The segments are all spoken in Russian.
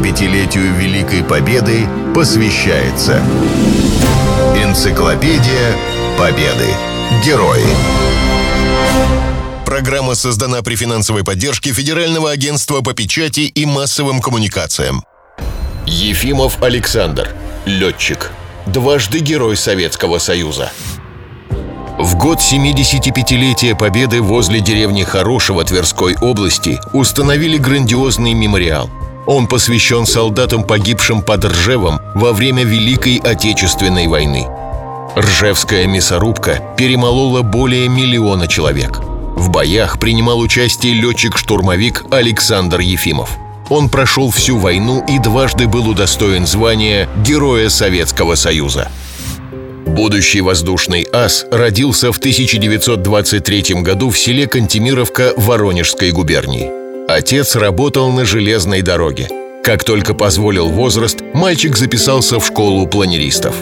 75-летию Великой Победы посвящается Энциклопедия Победы. Герои. Программа создана при финансовой поддержке Федерального агентства по печати и массовым коммуникациям. Ефимов Александр. Летчик. Дважды Герой Советского Союза. В год 75-летия Победы возле деревни Хорошего Тверской области установили грандиозный мемориал. Он посвящен солдатам, погибшим под Ржевом во время Великой Отечественной войны. Ржевская мясорубка перемолола более миллиона человек. В боях принимал участие летчик-штурмовик Александр Ефимов. Он прошел всю войну и дважды был удостоен звания Героя Советского Союза. Будущий воздушный ас родился в 1923 году в селе Кантемировка Воронежской губернии. Отец работал на железной дороге. Как только позволил возраст, мальчик записался в школу планеристов.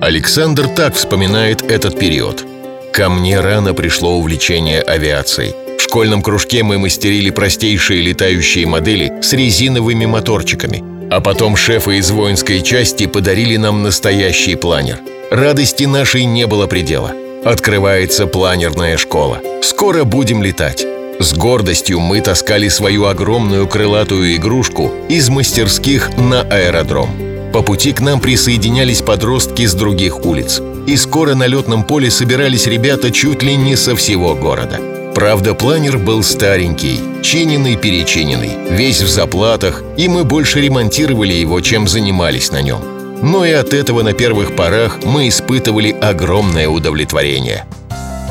Александр так вспоминает этот период. «Ко мне рано пришло увлечение авиацией. В школьном кружке мы мастерили простейшие летающие модели с резиновыми моторчиками. А потом шефы из воинской части подарили нам настоящий планер – Радости нашей не было предела. Открывается планерная школа. Скоро будем летать. С гордостью мы таскали свою огромную крылатую игрушку из мастерских на аэродром. По пути к нам присоединялись подростки с других улиц. И скоро на летном поле собирались ребята чуть ли не со всего города. Правда, планер был старенький, чиненный-перечиненный, весь в заплатах, и мы больше ремонтировали его, чем занимались на нем но и от этого на первых порах мы испытывали огромное удовлетворение.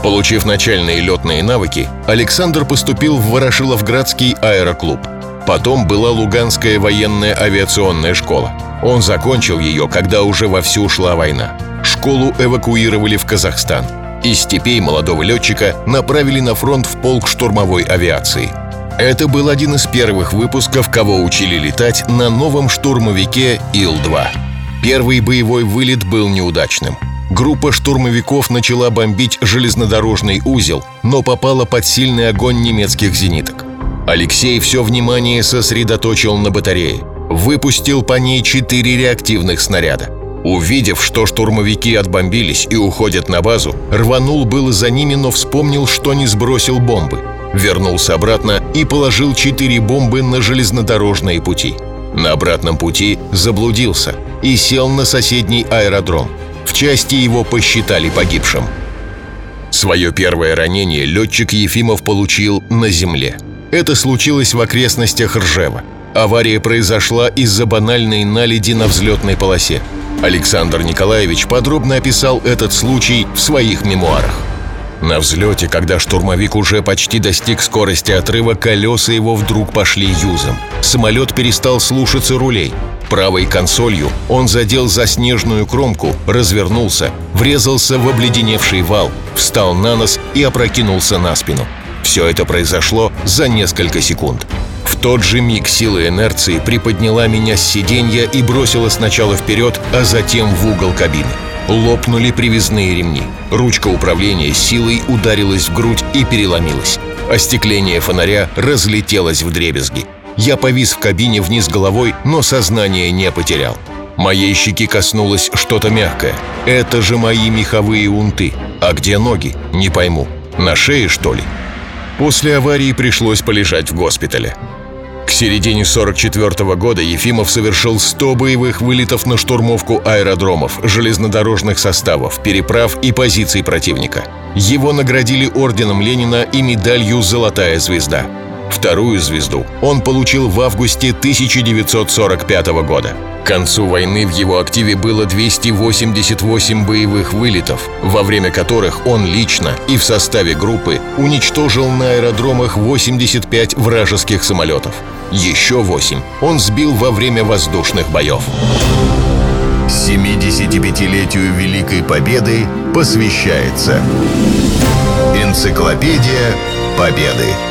Получив начальные летные навыки, Александр поступил в Ворошиловградский аэроклуб. Потом была Луганская военная авиационная школа. Он закончил ее, когда уже вовсю шла война. Школу эвакуировали в Казахстан. Из степей молодого летчика направили на фронт в полк штурмовой авиации. Это был один из первых выпусков, кого учили летать на новом штурмовике Ил-2. Первый боевой вылет был неудачным. Группа штурмовиков начала бомбить железнодорожный узел, но попала под сильный огонь немецких зениток. Алексей все внимание сосредоточил на батарее. Выпустил по ней четыре реактивных снаряда. Увидев, что штурмовики отбомбились и уходят на базу, рванул было за ними, но вспомнил, что не сбросил бомбы. Вернулся обратно и положил четыре бомбы на железнодорожные пути. На обратном пути заблудился и сел на соседний аэродром. В части его посчитали погибшим. Свое первое ранение летчик Ефимов получил на земле. Это случилось в окрестностях Ржева. Авария произошла из-за банальной наледи на взлетной полосе. Александр Николаевич подробно описал этот случай в своих мемуарах. На взлете, когда штурмовик уже почти достиг скорости отрыва, колеса его вдруг пошли юзом. Самолет перестал слушаться рулей. Правой консолью он задел за снежную кромку, развернулся, врезался в обледеневший вал, встал на нос и опрокинулся на спину. Все это произошло за несколько секунд. В тот же миг сила инерции приподняла меня с сиденья и бросила сначала вперед, а затем в угол кабины. Лопнули привязные ремни. Ручка управления силой ударилась в грудь и переломилась. Остекление фонаря разлетелось в дребезги. Я повис в кабине вниз головой, но сознание не потерял. Моей щеки коснулось что-то мягкое. Это же мои меховые унты. А где ноги? Не пойму. На шее, что ли? После аварии пришлось полежать в госпитале. К середине 44 года Ефимов совершил 100 боевых вылетов на штурмовку аэродромов, железнодорожных составов, переправ и позиций противника. Его наградили орденом Ленина и медалью «Золотая звезда». Вторую звезду он получил в августе 1945 года. К концу войны в его активе было 288 боевых вылетов, во время которых он лично и в составе группы уничтожил на аэродромах 85 вражеских самолетов. Еще 8 он сбил во время воздушных боев. 75-летию Великой Победы посвящается Энциклопедия Победы.